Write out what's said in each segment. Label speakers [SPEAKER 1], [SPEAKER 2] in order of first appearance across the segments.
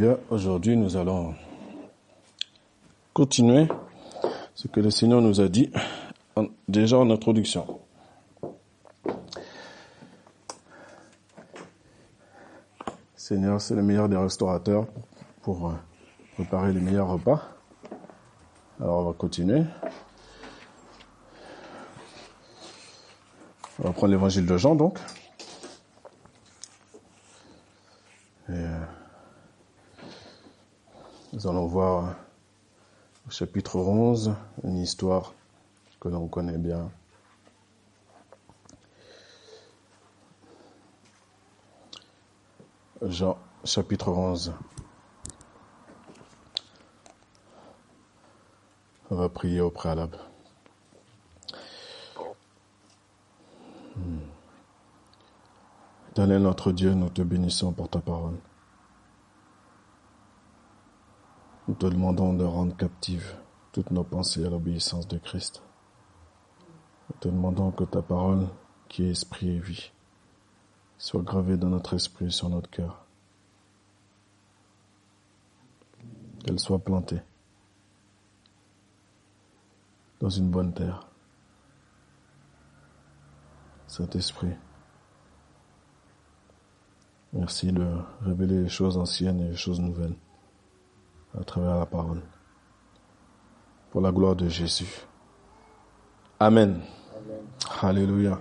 [SPEAKER 1] Bien, aujourd'hui nous allons continuer ce que le Seigneur nous a dit déjà en introduction. Seigneur, c'est le meilleur des restaurateurs pour euh, préparer les meilleurs repas. Alors on va continuer. On va prendre l'évangile de Jean donc. Et, euh, nous allons voir au chapitre 11 une histoire que l'on connaît bien. Jean chapitre 11. On va prier au préalable. Éternel notre Dieu, nous te bénissons pour ta parole. Nous te demandons de rendre captives toutes nos pensées à l'obéissance de Christ. Nous te demandons que ta parole, qui est esprit et vie, soit gravée dans notre esprit et sur notre cœur. Qu'elle soit plantée dans une bonne terre. Saint-Esprit, merci de révéler les choses anciennes et les choses nouvelles à travers la parole. Pour la gloire de Jésus. Amen. Alléluia.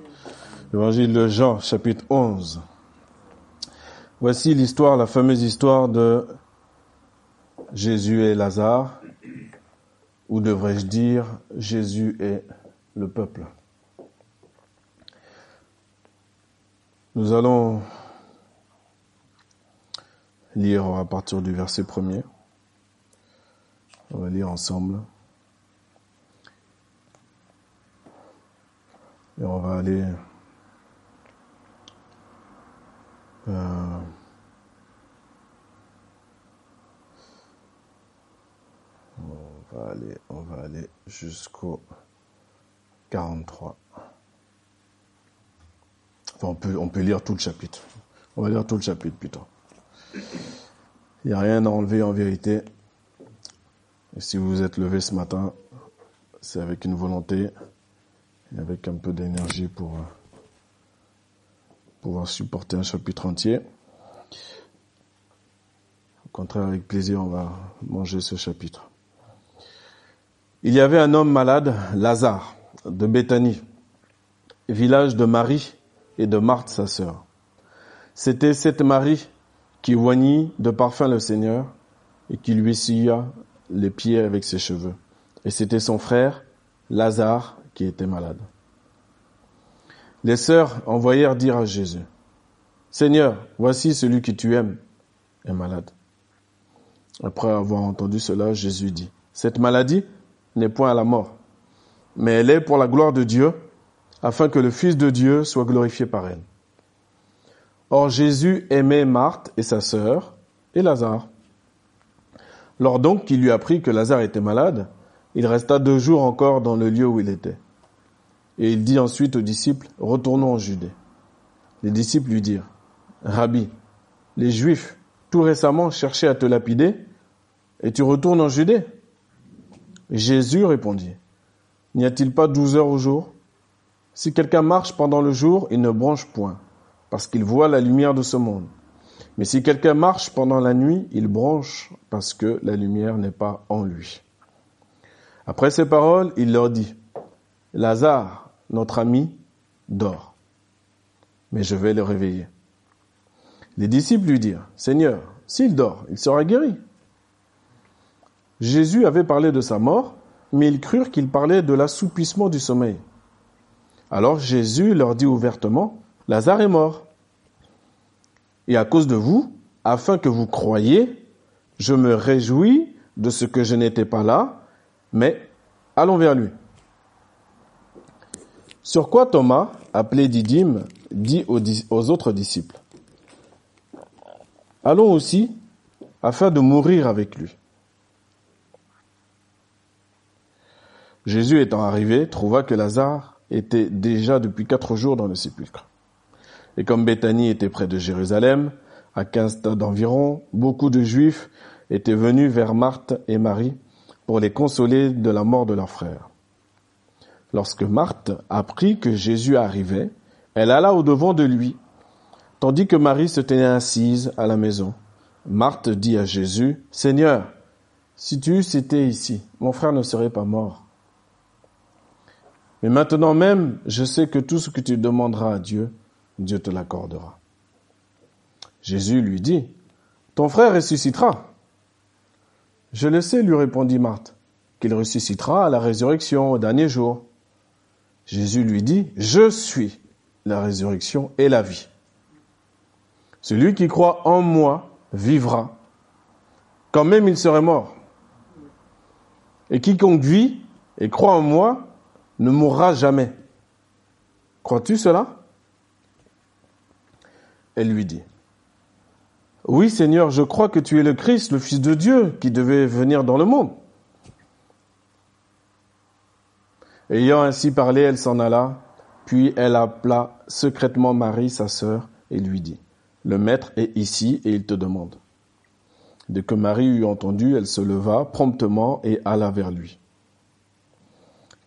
[SPEAKER 1] Évangile de Jean, chapitre 11. Voici l'histoire, la fameuse histoire de Jésus et Lazare, ou devrais-je dire Jésus et le peuple. Nous allons lire à partir du verset premier. On va lire ensemble. Et on va aller euh, on va aller on va aller jusqu'au 43. Enfin, on peut on peut lire tout le chapitre. On va lire tout le chapitre plutôt. Il n'y a rien à enlever en vérité. Et si vous vous êtes levé ce matin, c'est avec une volonté et avec un peu d'énergie pour euh, pouvoir supporter un chapitre entier. Au contraire, avec plaisir, on va manger ce chapitre. Il y avait un homme malade, Lazare, de Béthanie, village de Marie et de Marthe, sa sœur. C'était cette Marie qui oignit de parfum le Seigneur et qui lui essuya les pieds avec ses cheveux. Et c'était son frère, Lazare, qui était malade. Les sœurs envoyèrent dire à Jésus, Seigneur, voici celui que tu aimes est malade. Après avoir entendu cela, Jésus dit, Cette maladie n'est point à la mort, mais elle est pour la gloire de Dieu, afin que le Fils de Dieu soit glorifié par elle. Or Jésus aimait Marthe et sa sœur et Lazare. Lors donc qu'il lui apprit que Lazare était malade, il resta deux jours encore dans le lieu où il était. Et il dit ensuite aux disciples, retournons en Judée. Les disciples lui dirent, Rabbi, les Juifs, tout récemment, cherchaient à te lapider, et tu retournes en Judée? Jésus répondit, N'y a-t-il pas douze heures au jour? Si quelqu'un marche pendant le jour, il ne branche point, parce qu'il voit la lumière de ce monde. Mais si quelqu'un marche pendant la nuit, il branche, parce que la lumière n'est pas en lui. Après ces paroles, il leur dit, Lazare, notre ami, dort, mais je vais le réveiller. Les disciples lui dirent, Seigneur, s'il dort, il sera guéri. Jésus avait parlé de sa mort, mais ils crurent qu'il parlait de l'assoupissement du sommeil. Alors Jésus leur dit ouvertement, Lazare est mort. Et à cause de vous, afin que vous croyiez, je me réjouis de ce que je n'étais pas là, mais allons vers lui. Sur quoi Thomas, appelé Didyme, dit aux, autres disciples, Allons aussi, afin de mourir avec lui. Jésus étant arrivé, trouva que Lazare était déjà depuis quatre jours dans le sépulcre. Et comme Béthanie était près de Jérusalem, À quinze stades d'environ, beaucoup de Juifs étaient venus vers Marthe et Marie pour les consoler de la mort de leur frère. Lorsque Marthe apprit que Jésus arrivait, elle alla au-devant de lui, tandis que Marie se tenait assise à la maison. Marthe dit à Jésus, Seigneur, si tu eusses été ici, mon frère ne serait pas mort. Mais maintenant même, je sais que tout ce que tu demanderas à Dieu, Dieu te l'accordera. Jésus lui dit, Ton frère ressuscitera. Je le sais, lui répondit Marthe, qu'il ressuscitera à la résurrection au dernier jour. Jésus lui dit, Je suis la résurrection et la vie. Celui qui croit en moi vivra, quand même il serait mort. Et quiconque vit et croit en moi ne mourra jamais. Crois-tu cela? Elle lui dit, Oui Seigneur, je crois que tu es le Christ, le Fils de Dieu, qui devait venir dans le monde. Ayant ainsi parlé, elle s'en alla, puis elle appela secrètement Marie, sa sœur, et lui dit, Le Maître est ici et il te demande. Dès que Marie eut entendu, elle se leva promptement et alla vers lui.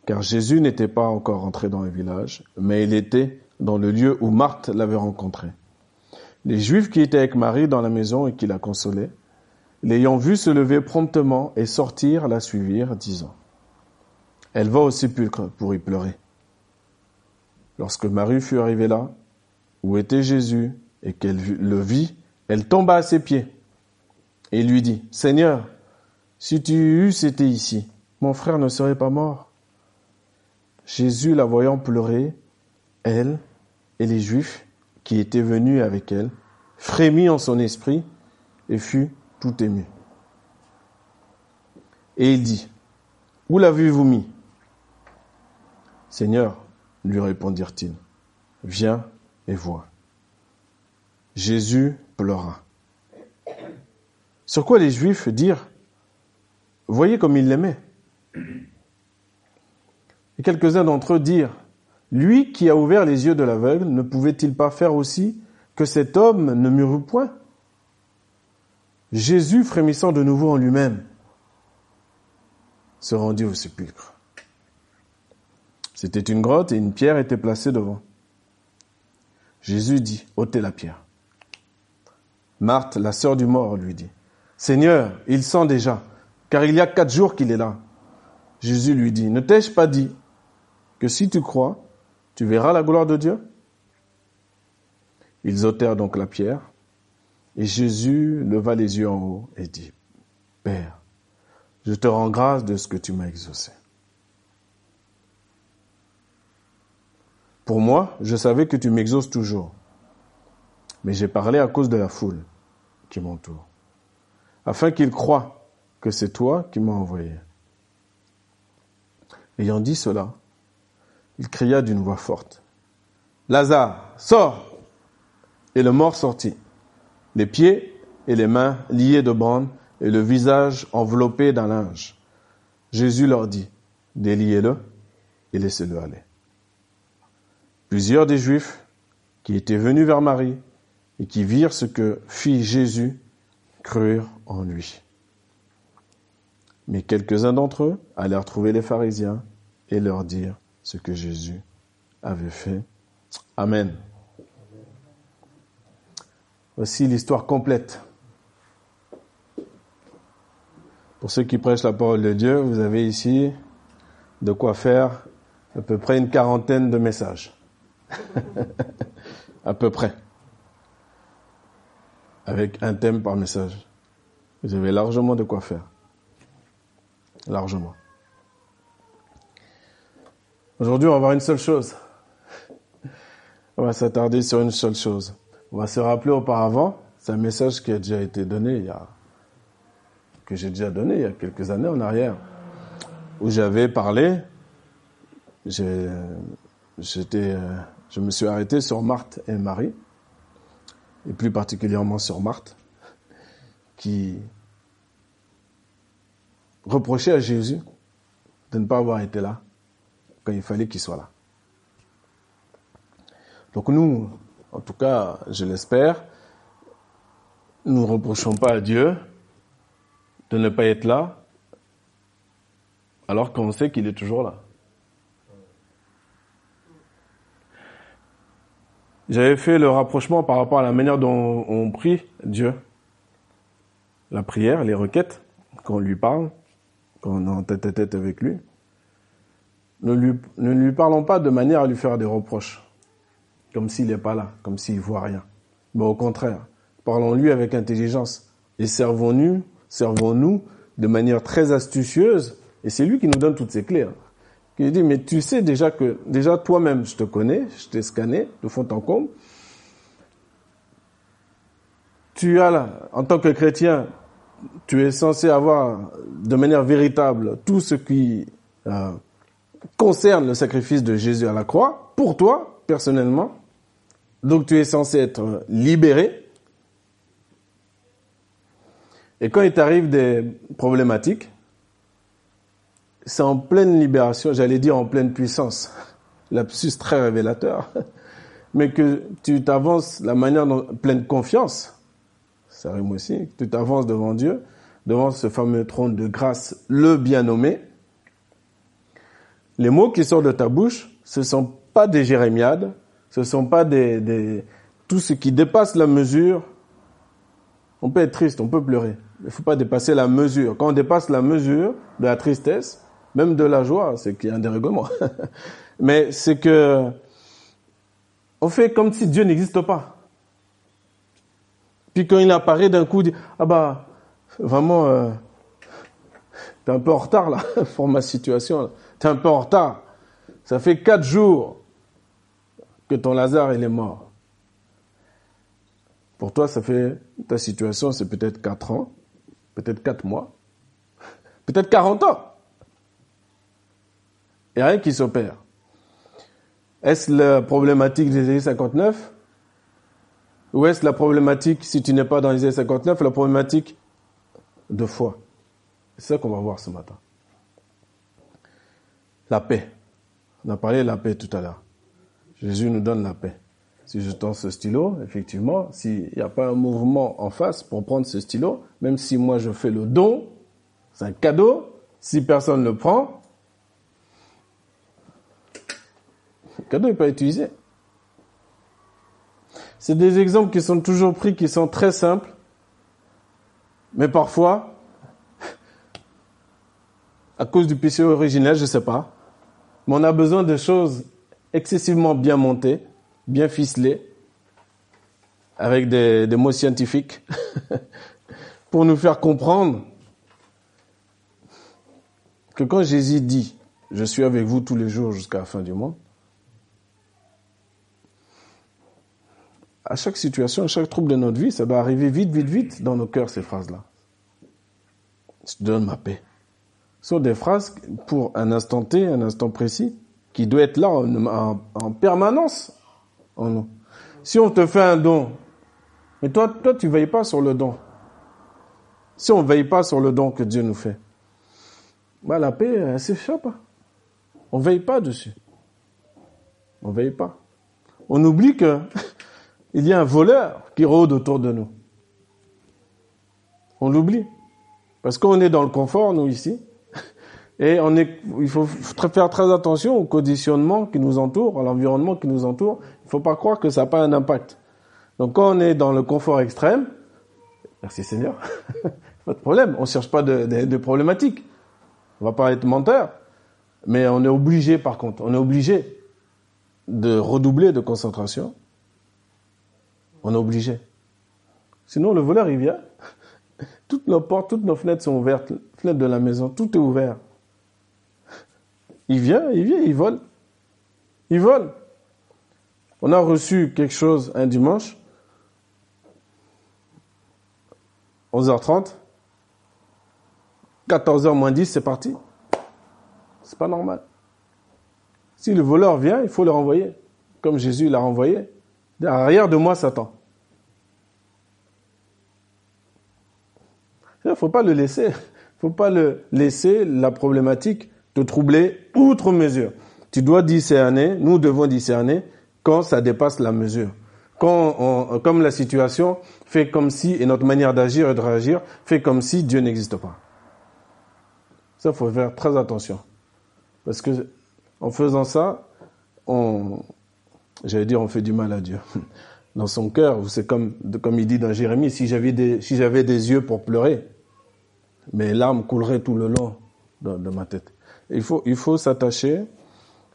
[SPEAKER 1] Car Jésus n'était pas encore entré dans le village, mais il était dans le lieu où Marthe l'avait rencontré. Les Juifs qui étaient avec Marie dans la maison et qui la consolaient, l'ayant vue se lever promptement et sortir, la suivirent, disant, Elle va au sépulcre pour y pleurer. Lorsque Marie fut arrivée là, où était Jésus, et qu'elle le vit, elle tomba à ses pieds et lui dit, Seigneur, si tu eusses été ici, mon frère ne serait pas mort. Jésus, la voyant pleurer, elle et les Juifs qui étaient venus avec elle, frémit en son esprit et fut tout ému. Et il dit, Où l'avez-vous mis? Seigneur, lui répondirent-ils, viens et vois. Jésus pleura. Sur quoi les Juifs dirent, voyez comme il l'aimait. Et quelques-uns d'entre eux dirent, lui qui a ouvert les yeux de l'aveugle, ne pouvait-il pas faire aussi que cet homme ne mourût point? Jésus, frémissant de nouveau en lui-même, se rendit au sépulcre. C'était une grotte et une pierre était placée devant. Jésus dit, ôtez la pierre. Marthe, la sœur du mort, lui dit, Seigneur, il sent déjà, car il y a quatre jours qu'il est là. Jésus lui dit, ne t'ai-je pas dit que si tu crois, tu verras la gloire de Dieu? Ils ôtèrent donc la pierre, et Jésus leva les yeux en haut et dit, Père, je te rends grâce de ce que tu m'as exaucé. Pour moi, je savais que tu m'exauces toujours, mais j'ai parlé à cause de la foule qui m'entoure afin qu'il croient que c'est toi qui m'as envoyé. Ayant dit cela, il cria d'une voix forte, Lazare, sors Et le mort sortit, les pieds et les mains liés de bandes et le visage enveloppé d'un linge. Jésus leur dit, déliez-le et laissez-le aller. Plusieurs des Juifs qui étaient venus vers Marie et qui virent ce que fit Jésus crurent en lui. Mais quelques-uns d'entre eux allèrent trouver les pharisiens et leur dire ce que Jésus avait fait. Amen. Voici l'histoire complète. Pour ceux qui prêchent la parole de Dieu, vous avez ici de quoi faire à peu près une quarantaine de messages. à peu près avec un thème par message. Vous avez largement de quoi faire. Largement. Aujourd'hui, on va voir une seule chose. On va s'attarder sur une seule chose. On va se rappeler auparavant, c'est un message qui a déjà été donné il y a, que j'ai déjà donné il y a quelques années en arrière, où j'avais parlé, j'étais, je me suis arrêté sur Marthe et Marie, et plus particulièrement sur Marthe, qui reprochait à Jésus de ne pas avoir été là quand il fallait qu'il soit là. Donc nous, en tout cas, je l'espère, nous ne reprochons pas à Dieu de ne pas être là, alors qu'on sait qu'il est toujours là. J'avais fait le rapprochement par rapport à la manière dont on prie Dieu. La prière, les requêtes, quand on lui parle, quand on est en tête à tête avec lui. Ne lui, ne lui parlons pas de manière à lui faire des reproches, comme s'il n'est pas là, comme s'il voit rien. Mais au contraire, parlons-lui avec intelligence et servons-nous, servons-nous de manière très astucieuse. Et c'est lui qui nous donne toutes ces clés. Hein. Il dit, mais tu sais déjà que, déjà toi-même, je te connais, je t'ai scanné de fond en comble. Tu as là, en tant que chrétien, tu es censé avoir de manière véritable tout ce qui euh, concerne le sacrifice de Jésus à la croix, pour toi, personnellement. Donc tu es censé être libéré. Et quand il t'arrive des problématiques, c'est en pleine libération, j'allais dire en pleine puissance, lapsus très révélateur, mais que tu t'avances la manière pleine confiance, ça rime aussi, tu t'avances devant Dieu, devant ce fameux trône de grâce, le bien nommé. Les mots qui sortent de ta bouche, ce sont pas des jérémiades, ce sont pas des, des tout ce qui dépasse la mesure. On peut être triste, on peut pleurer. Il faut pas dépasser la mesure. Quand on dépasse la mesure de la tristesse, même de la joie, c'est qu'il y a un dérèglement. Mais c'est que on fait comme si Dieu n'existe pas. Puis quand il apparaît d'un coup, dit ah bah vraiment euh, t'es un peu en retard là pour ma situation. T'es un peu en retard. Ça fait quatre jours que ton Lazare est mort. Pour toi, ça fait ta situation, c'est peut-être quatre ans, peut-être quatre mois, peut-être quarante ans. Il n'y a rien qui s'opère. Est-ce la problématique des 59 Ou est-ce la problématique, si tu n'es pas dans les 59, la problématique de foi? C'est ça qu'on va voir ce matin. La paix. On a parlé de la paix tout à l'heure. Jésus nous donne la paix. Si je tends ce stylo, effectivement, s'il n'y a pas un mouvement en face pour prendre ce stylo, même si moi je fais le don, c'est un cadeau, si personne ne le prend, Le cadeau n'est pas utilisé. C'est des exemples qui sont toujours pris, qui sont très simples, mais parfois, à cause du péché originel, je ne sais pas, mais on a besoin de choses excessivement bien montées, bien ficelées, avec des, mots scientifiques, pour nous faire comprendre que quand Jésus dit, je suis avec vous tous les jours jusqu'à la fin du monde, à chaque situation, à chaque trouble de notre vie, ça doit arriver vite, vite, vite dans nos cœurs, ces phrases-là. Je donne ma paix. Sont des phrases pour un instant T, un instant précis, qui doit être là en, permanence en nous. Si on te fait un don, mais toi, toi, tu veilles pas sur le don. Si on veille pas sur le don que Dieu nous fait, bah, la paix, elle s'échappe. On veille pas dessus. On veille pas. On oublie que il y a un voleur qui rôde autour de nous. On l'oublie. Parce qu'on est dans le confort, nous, ici. Et on est, il faut faire très attention au conditionnement qui nous entoure, à l'environnement qui nous entoure. Il ne faut pas croire que ça n'a pas un impact. Donc quand on est dans le confort extrême, merci Seigneur, pas de problème, on ne cherche pas de, de, de problématiques. On va pas être menteur. Mais on est obligé, par contre, on est obligé de redoubler de concentration on est obligé. Sinon, le voleur, il vient. Toutes nos portes, toutes nos fenêtres sont ouvertes. Fenêtres de la maison, tout est ouvert. Il vient, il vient, il vole. Il vole. On a reçu quelque chose un dimanche. 11h30. 14h moins 10, c'est parti. C'est pas normal. Si le voleur vient, il faut le renvoyer. Comme Jésus l'a renvoyé. Derrière de moi, Satan. Il ne faut pas le laisser. Il faut pas le laisser la problématique te troubler outre mesure. Tu dois discerner, nous devons discerner quand ça dépasse la mesure. quand comme la situation fait comme si, et notre manière d'agir et de réagir fait comme si Dieu n'existe pas. Ça, faut faire très attention. Parce que, en faisant ça, on, j'allais dire, on fait du mal à Dieu. Dans son cœur, c'est comme, comme il dit dans Jérémie, si j'avais des, si j'avais des yeux pour pleurer, mes larmes couleraient tout le long de, de ma tête. Il faut, s'attacher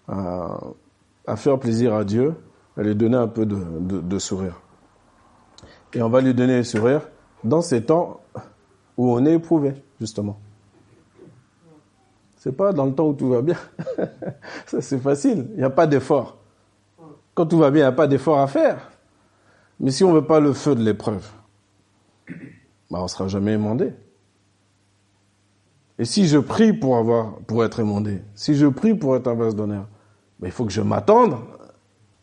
[SPEAKER 1] à, faire plaisir à Dieu, à lui donner un peu de, sourire. Et on va lui donner le sourire dans ces temps où on est éprouvé, justement. C'est pas dans le temps où tout va bien. Ça, c'est facile. Il n'y a pas d'effort. Quand tout va bien, il n'y a pas d'effort à faire. Mais si on veut pas le feu de l'épreuve, bah, on sera jamais émondé. Et si je prie pour avoir, pour être émondé, si je prie pour être un vase d'honneur, bah, il faut que je m'attende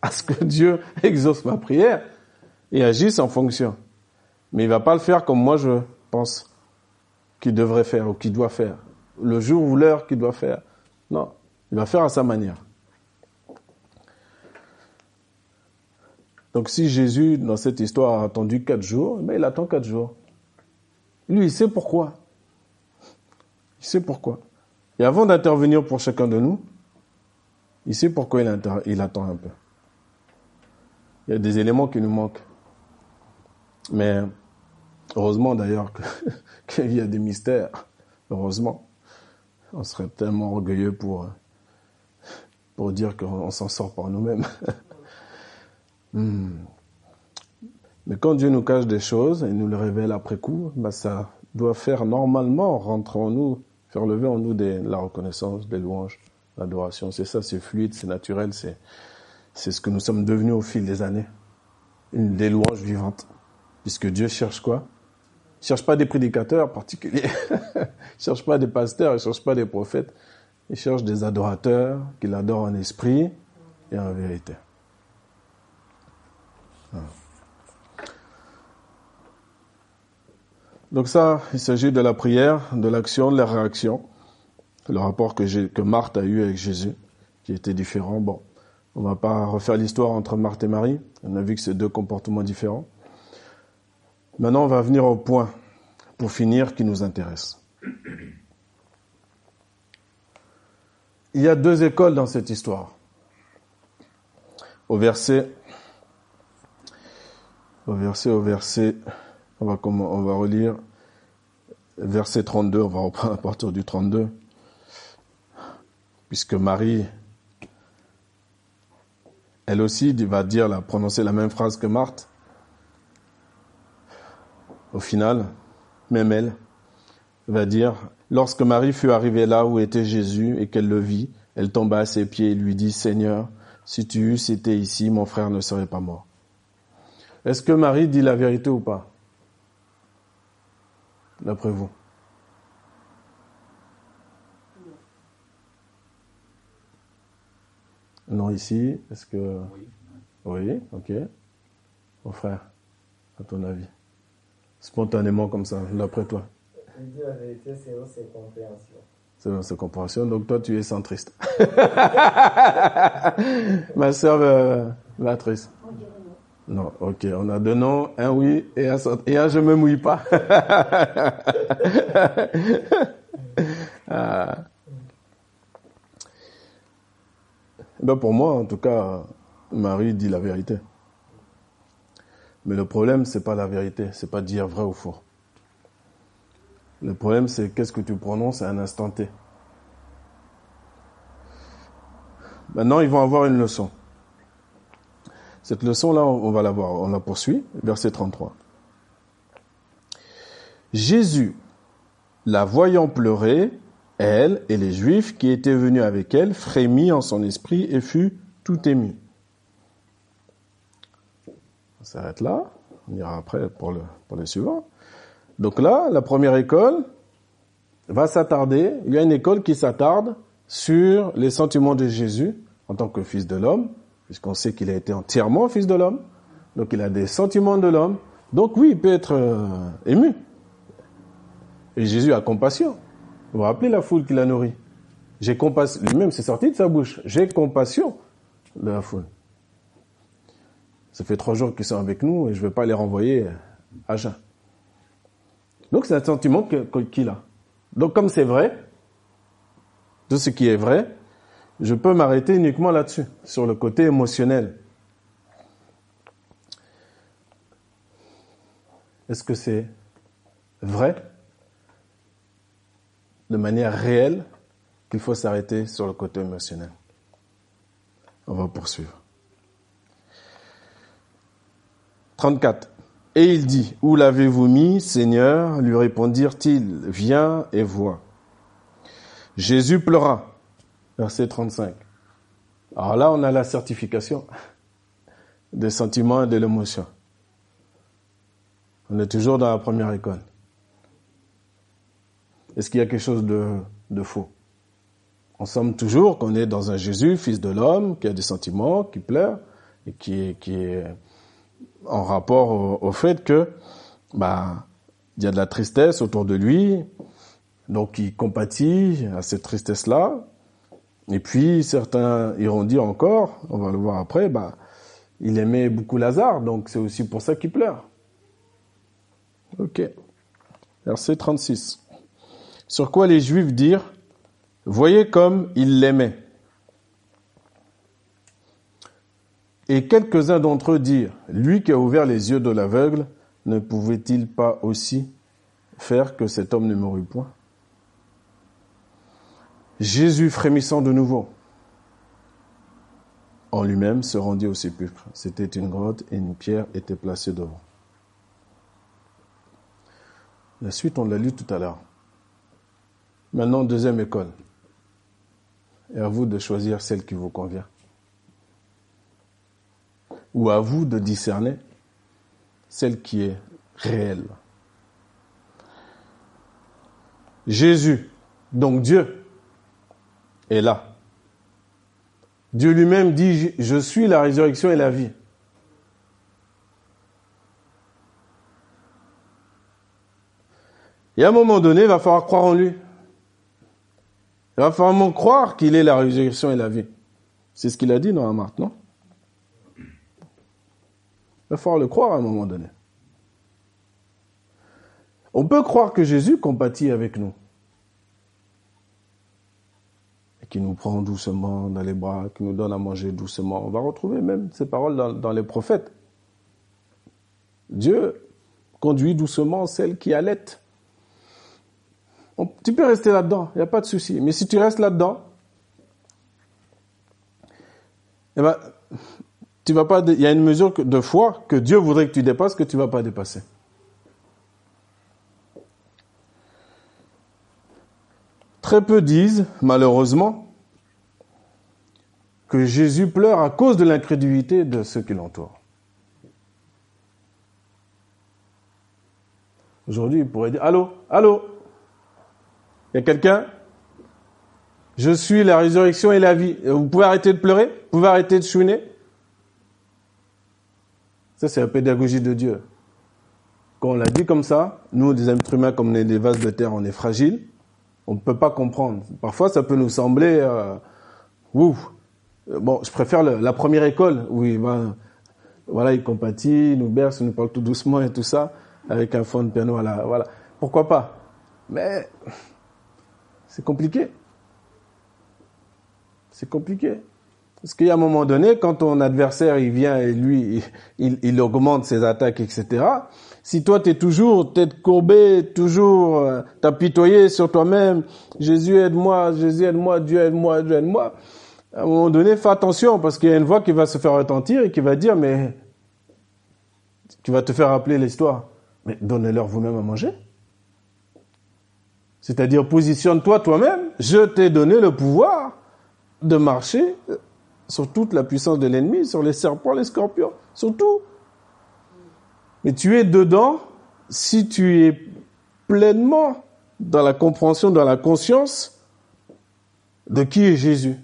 [SPEAKER 1] à ce que Dieu exauce ma prière et agisse en fonction. Mais il va pas le faire comme moi je pense qu'il devrait faire ou qu'il doit faire. Le jour ou l'heure qu'il doit faire. Non. Il va faire à sa manière. Donc si Jésus, dans cette histoire, a attendu quatre jours, mais il attend quatre jours. Lui, il sait pourquoi. Il sait pourquoi. Et avant d'intervenir pour chacun de nous, il sait pourquoi il, attend un peu. Il y a des éléments qui nous manquent. Mais heureusement d'ailleurs qu'il y a des mystères. Heureusement. On serait tellement orgueilleux pour, pour dire qu'on s'en sort par nous-mêmes. Hmm. Mais quand Dieu nous cache des choses et nous le révèle après coup, bah ça doit faire normalement rentrer en nous, faire lever en nous des, la reconnaissance, des louanges, l'adoration. C'est ça, c'est fluide, c'est naturel, c'est c'est ce que nous sommes devenus au fil des années. Une des louanges vivantes. Puisque Dieu cherche quoi? Il cherche pas des prédicateurs particuliers. il cherche pas des pasteurs, il cherche pas des prophètes. Il cherche des adorateurs qui l'adorent en esprit et en vérité. Donc ça, il s'agit de la prière, de l'action, de la réaction. Le rapport que, Marthe a eu avec Jésus, qui était différent. Bon, on va pas refaire l'histoire entre Marthe et Marie. On a vu que c'est deux comportements différents. Maintenant, on va venir au point, pour finir, qui nous intéresse. Il y a deux écoles dans cette histoire. Au verset au verset au verset, on va, on va relire verset 32, on va reprendre à partir du 32, puisque Marie, elle aussi va dire, la, prononcer la même phrase que Marthe. Au final, même elle va dire, lorsque Marie fut arrivée là où était Jésus et qu'elle le vit, elle tomba à ses pieds et lui dit, Seigneur, si tu eusses été ici, mon frère ne serait pas mort. Est-ce que Marie dit la vérité ou pas? D'après vous Non, ici, est-ce que... Oui. Oui, ok. Mon frère, à ton avis Spontanément comme ça, d'après toi
[SPEAKER 2] dit la vérité selon ses compréhensions.
[SPEAKER 1] Selon ses compréhensions, donc toi tu es centriste. Ma soeur euh, Béatrice. Non, ok, on a deux noms, un oui et un, et un je me mouille pas. ah. ben pour moi, en tout cas, Marie dit la vérité. Mais le problème, c'est pas la vérité, c'est pas dire vrai ou faux. Le problème, c'est qu'est-ce que tu prononces à un instant T. Maintenant, ils vont avoir une leçon. Cette leçon-là, on va la voir, on la poursuit, verset 33. Jésus, la voyant pleurer, elle et les Juifs qui étaient venus avec elle, frémit en son esprit et fut tout ému. On s'arrête là, on ira après pour le, pour le suivant. Donc là, la première école va s'attarder, il y a une école qui s'attarde sur les sentiments de Jésus en tant que fils de l'homme, puisqu'on sait qu'il a été entièrement fils de l'homme, donc il a des sentiments de l'homme, donc oui, il peut être euh, ému. Et Jésus a compassion. Vous vous rappelez la foule qu'il a nourrie? J'ai compassion, lui-même c'est sorti de sa bouche, j'ai compassion de la foule. Ça fait trois jours qu'ils sont avec nous et je ne vais pas les renvoyer à jeun. Donc c'est un sentiment qu'il a. Donc comme c'est vrai, de ce qui est vrai, je peux m'arrêter uniquement là-dessus, sur le côté émotionnel. Est-ce que c'est vrai, de manière réelle, qu'il faut s'arrêter sur le côté émotionnel? On va poursuivre. 34. Et il dit, Où l'avez-vous mis, Seigneur? Lui répondirent-ils, Viens et vois. Jésus pleura. Verset 35. Alors là, on a la certification des sentiments et de l'émotion. On est toujours dans la première école. Est-ce qu'il y a quelque chose de, de faux? On somme toujours qu'on est dans un Jésus, fils de l'homme, qui a des sentiments, qui pleure, et qui est, qui est en rapport au, au fait que bah il y a de la tristesse autour de lui, donc il compatit à cette tristesse-là. Et puis certains iront dire encore, on va le voir après, bah il aimait beaucoup Lazare, donc c'est aussi pour ça qu'il pleure. Ok. Verset 36. Sur quoi les Juifs dirent, voyez comme il l'aimait. Et quelques-uns d'entre eux dirent, lui qui a ouvert les yeux de l'aveugle, ne pouvait-il pas aussi faire que cet homme ne mourût point? Jésus, frémissant de nouveau, en lui-même se rendit au sépulcre. C'était une grotte et une pierre était placée devant. La suite, on l'a lu tout à l'heure. Maintenant, deuxième école. Et à vous de choisir celle qui vous convient. Ou à vous de discerner celle qui est réelle. Jésus, donc Dieu, est là. Dieu lui-même dit, je suis la résurrection et la vie. Et à un moment donné, il va falloir croire en lui. Il va falloir croire qu'il est la résurrection et la vie. C'est ce qu'il a dit dans la Marthe, non? Il va falloir le croire à un moment donné. On peut croire que Jésus compatit avec nous. Et qu'il nous prend doucement dans les bras, qu'il nous donne à manger doucement. On va retrouver même ces paroles dans, dans les prophètes. Dieu conduit doucement celle qui allait tu peux rester là-dedans, il n'y a pas de souci. Mais si tu restes là-dedans, eh ben, tu vas pas, il y a une mesure de foi que Dieu voudrait que tu dépasses que tu vas pas dépasser. Très peu disent, malheureusement, que Jésus pleure à cause de l'incrédulité de ceux qui l'entourent. Aujourd'hui, il pourrait dire, allô, allô, il y a quelqu'un? Je suis la résurrection et la vie. Vous pouvez arrêter de pleurer? Vous pouvez arrêter de chouiner Ça, c'est la pédagogie de Dieu. Quand on l'a dit comme ça, nous, des êtres humains, comme on des vases de terre, on est fragiles. On ne peut pas comprendre. Parfois, ça peut nous sembler... Euh, ouf. Bon, je préfère la première école où il va... Voilà, il compatit, il nous berce, il nous parle tout doucement et tout ça, avec un fond de piano. Voilà, voilà. Pourquoi pas? Mais c'est compliqué. C'est compliqué. Parce qu'il y a un moment donné, quand ton adversaire il vient et lui il augmente ses attaques, etc. Si toi tu es toujours tête courbée, toujours euh, t'apitoyer sur toi-même, Jésus aide-moi, Jésus aide-moi, Dieu aide-moi, Dieu aide-moi. À un moment donné, fais attention parce qu'il y a une voix qui va se faire retentir et qui va dire mais tu vas te faire rappeler l'histoire. Mais donnez-leur vous-même à manger. C'est-à-dire, positionne-toi toi-même. Je t'ai donné le pouvoir de marcher sur toute la puissance de l'ennemi, sur les serpents, les scorpions, sur tout. Mais tu es dedans si tu es pleinement dans la compréhension, dans la conscience de qui est Jésus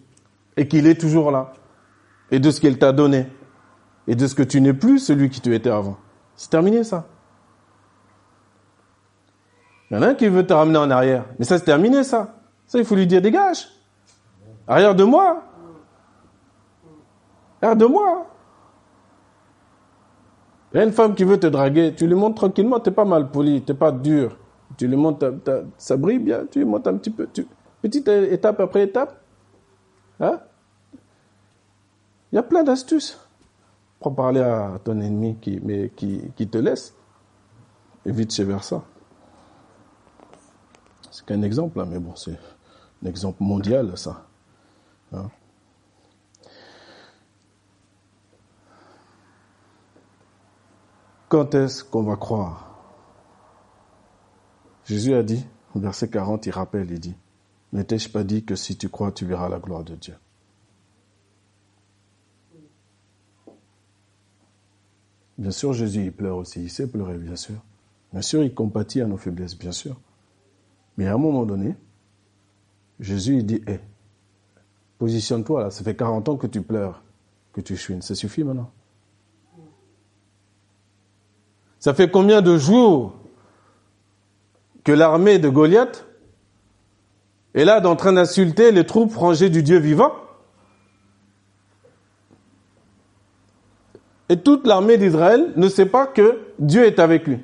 [SPEAKER 1] et qu'il est toujours là et de ce qu'il t'a donné et de ce que tu n'es plus celui qui tu étais avant. C'est terminé ça. Il y en a un qui veut te ramener en arrière. Mais ça, c'est terminé, ça. Ça, il faut lui dire, dégage. Arrière de moi. Arrière de moi. Il y a une femme qui veut te draguer, tu lui montres tranquillement, t'es pas mal poli, t'es pas dur. Tu lui montres, ça brille bien, tu lui montres un petit peu, petite étape après étape. Hein? Il y a plein d'astuces pour parler à ton ennemi qui, mais qui, qui te laisse. Et vice versa. C'est qu'un exemple, hein, mais bon, c'est un exemple mondial, ça. Hein? Quand est-ce qu'on va croire? Jésus a dit, au verset 40, il rappelle, il dit, ne t'ai-je pas dit que si tu crois, tu verras la gloire de Dieu Bien sûr, Jésus, il pleure aussi, il sait pleurer, bien sûr. Bien sûr, il compatit à nos faiblesses, bien sûr. Mais à un moment donné, Jésus, il dit, hé, positionne-toi là, ça fait 40 ans que tu pleures, que tu chouines, ça suffit maintenant. Ça fait combien de jours que l'armée de Goliath est là en train d'insulter les troupes rangées du Dieu vivant? Et toute l'armée d'Israël ne sait pas que Dieu est avec lui.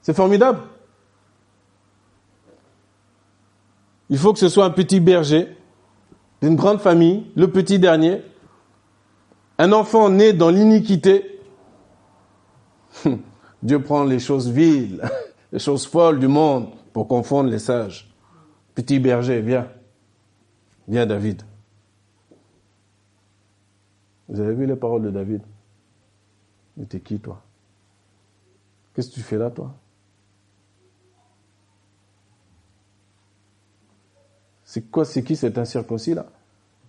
[SPEAKER 1] C'est formidable. Il faut que ce soit un petit berger d'une grande famille, le petit dernier, un enfant né dans l'iniquité. Dieu prend les choses viles, les choses folles du monde pour confondre les sages. Petit berger, viens. Viens David. Vous avez vu les paroles de David? Mais t'es qui, toi? Qu'est-ce que tu fais là, toi? C'est quoi, c'est qui cet incirconcis-là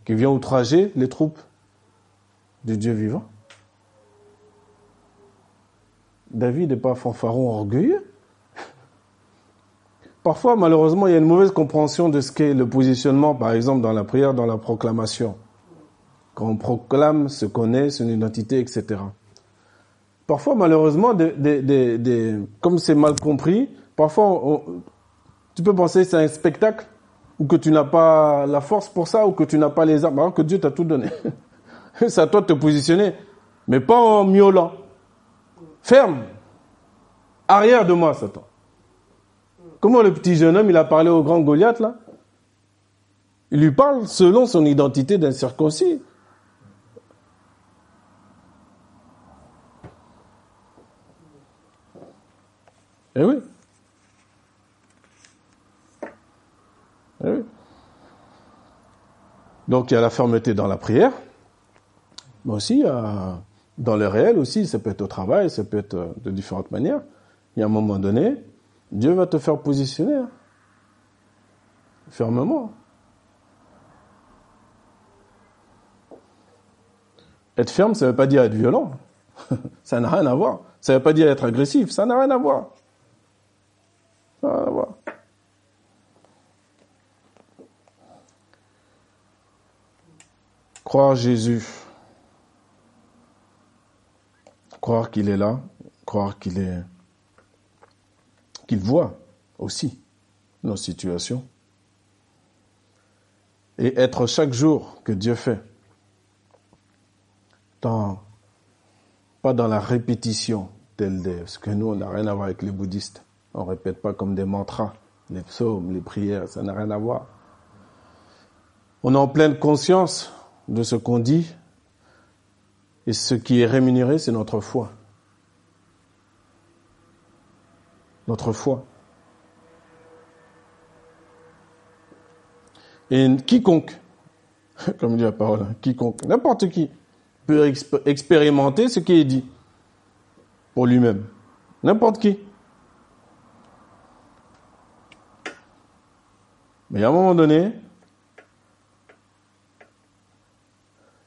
[SPEAKER 1] Qui vient outrager les troupes du Dieu vivant? David n'est pas fanfaron orgueilleux. Parfois, malheureusement, il y a une mauvaise compréhension de ce qu'est le positionnement, par exemple, dans la prière, dans la proclamation. Quand on proclame ce qu'on est, son identité, etc. Parfois, malheureusement, comme c'est mal compris, parfois, tu peux penser que c'est un spectacle ou que tu n'as pas la force pour ça ou que tu n'as pas les armes, alors que Dieu t'a tout donné. c'est à toi de te positionner, mais pas en miaulant. Ferme. Arrière de moi, Satan. Comment le petit jeune homme, il a parlé au grand Goliath, là? Il lui parle selon son identité d'incirconcis. Eh oui. Eh oui. Donc il y a la fermeté dans la prière, mais aussi dans le réel aussi, ça peut être au travail, ça peut être euh, de différentes manières. Il y a un moment donné, Dieu va te faire positionner hein. fermement. Être ferme, ça ne veut pas dire être violent. ça n'a rien à voir. Ça ne veut pas dire être agressif. Ça n'a rien à voir. Croire Jésus, croire qu'il est là, croire qu'il est, qu'il voit aussi nos situations, et être chaque jour que Dieu fait, pas dans la répétition tel des, parce que nous on n'a rien à voir avec les bouddhistes. On répète pas comme des mantras, les psaumes, les prières, ça n'a rien à voir. On est en pleine conscience de ce qu'on dit et ce qui est rémunéré, c'est notre foi. Notre foi. Et quiconque, comme dit la parole, quiconque, n'importe qui, peut expérimenter ce qui est dit pour lui-même. N'importe qui. Mais à un moment donné,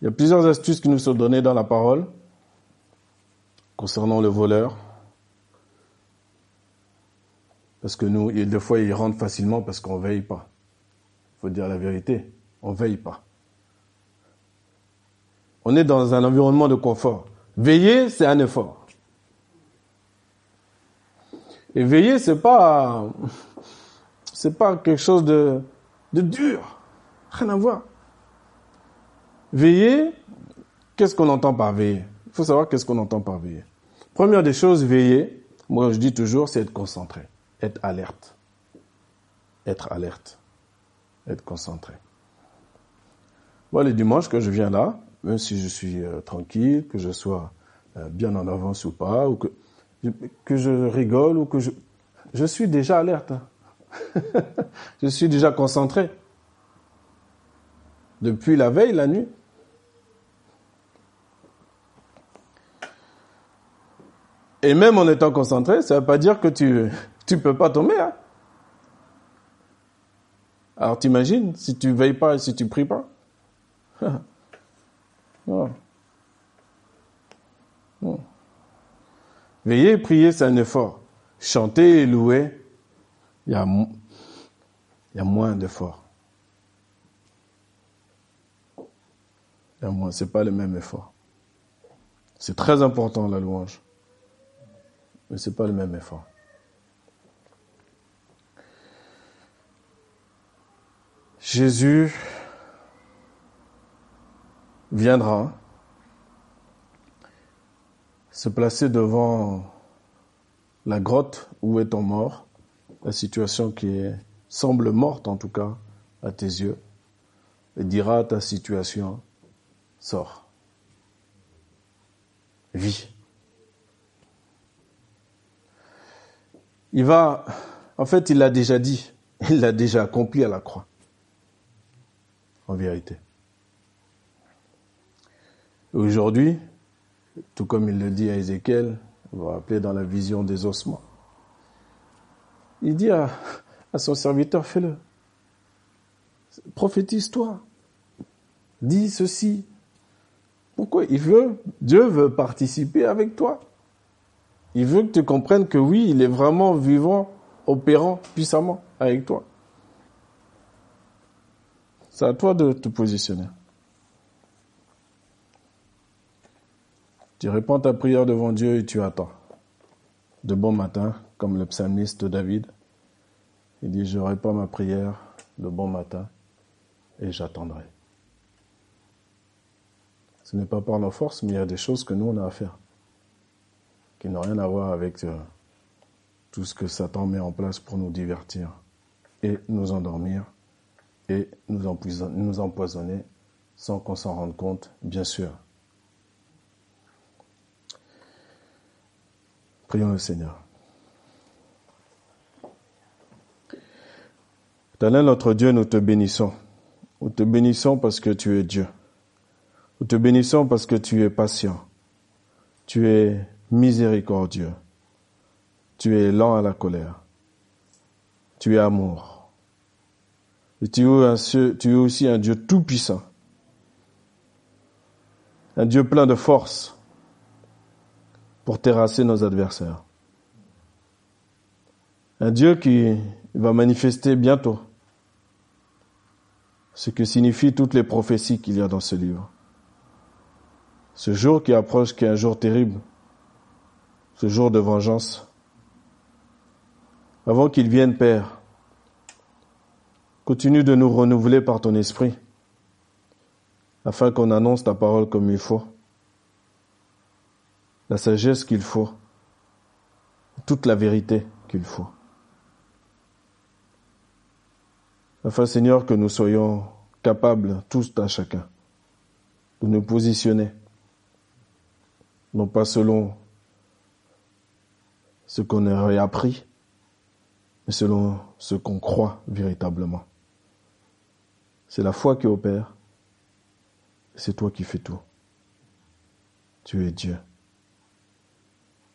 [SPEAKER 1] il y a plusieurs astuces qui nous sont données dans la parole concernant le voleur. Parce que nous, des fois, ils rentrent facilement parce qu'on veille pas. Il faut dire la vérité, on veille pas. On est dans un environnement de confort. Veiller, c'est un effort. Et veiller, c'est pas c'est pas quelque chose de, de dur. Rien à voir. Veiller, qu'est-ce qu'on entend par veiller? Il faut savoir qu'est-ce qu'on entend par veiller. Première des choses, veiller, moi je dis toujours, c'est être concentré, être alerte. Être alerte, être concentré. Moi, les dimanches que je viens là, même si je suis euh, tranquille, que je sois euh, bien en avance ou pas, ou que, que je rigole, ou que je... Je suis déjà alerte. Hein. je suis déjà concentré. Depuis la veille, la nuit. Et même en étant concentré, ça ne veut pas dire que tu tu peux pas tomber. Hein. Alors t'imagines si tu veilles pas et si tu pries pas. Veiller et prier, c'est un effort. Chanter et louer, il y a, y a moins d'efforts. Il y a moins, c'est pas le même effort. C'est très important la louange, mais c'est pas le même effort. Jésus viendra se placer devant la grotte où est ton mort, la situation qui semble morte en tout cas à tes yeux, et dira à ta situation, sors, vis. Il va, en fait, il l'a déjà dit, il l'a déjà accompli à la croix, en vérité. Aujourd'hui, tout comme il le dit à Ézéchiel, vous vous rappelez dans la vision des ossements, il dit à, son serviteur, fais-le. Prophétise-toi. Dis ceci. Pourquoi Il veut, Dieu veut participer avec toi? Il veut que tu comprennes que oui, il est vraiment vivant, opérant puissamment avec toi. C'est à toi de te positionner. Tu réponds ta prière devant Dieu et tu attends. De bon matin, comme le psalmiste David. Il dit, je réponds ma prière de bon matin et j'attendrai. Ce n'est pas par nos forces, mais il y a des choses que nous, on a à faire, qui n'ont rien à voir avec euh, tout ce que Satan met en place pour nous divertir et nous endormir et nous empoisonner sans qu'on s'en rende compte, bien sûr. Prions le Seigneur. Éternel notre Dieu, nous te bénissons. Nous te bénissons parce que tu es Dieu. Nous te bénissons parce que tu es patient. Tu es miséricordieux. Tu es lent à la colère. Tu es amour. Et tu es, aussi un Dieu tout-puissant. Un Dieu plein de force pour terrasser nos adversaires. Un Dieu qui va manifester bientôt ce que signifient toutes les prophéties qu'il y a dans ce livre. Ce jour qui approche, qui est un jour terrible, ce jour de vengeance. Avant qu'il vienne, Père, continue de nous renouveler par ton esprit, afin qu'on annonce ta parole comme il faut la sagesse qu'il faut, toute la vérité qu'il faut. Afin, Seigneur, que nous soyons capables, tous à chacun, de nous positionner, non pas selon ce qu'on aurait appris, mais selon ce qu'on croit véritablement. C'est la foi qui opère, c'est toi qui fais tout. Tu es Dieu.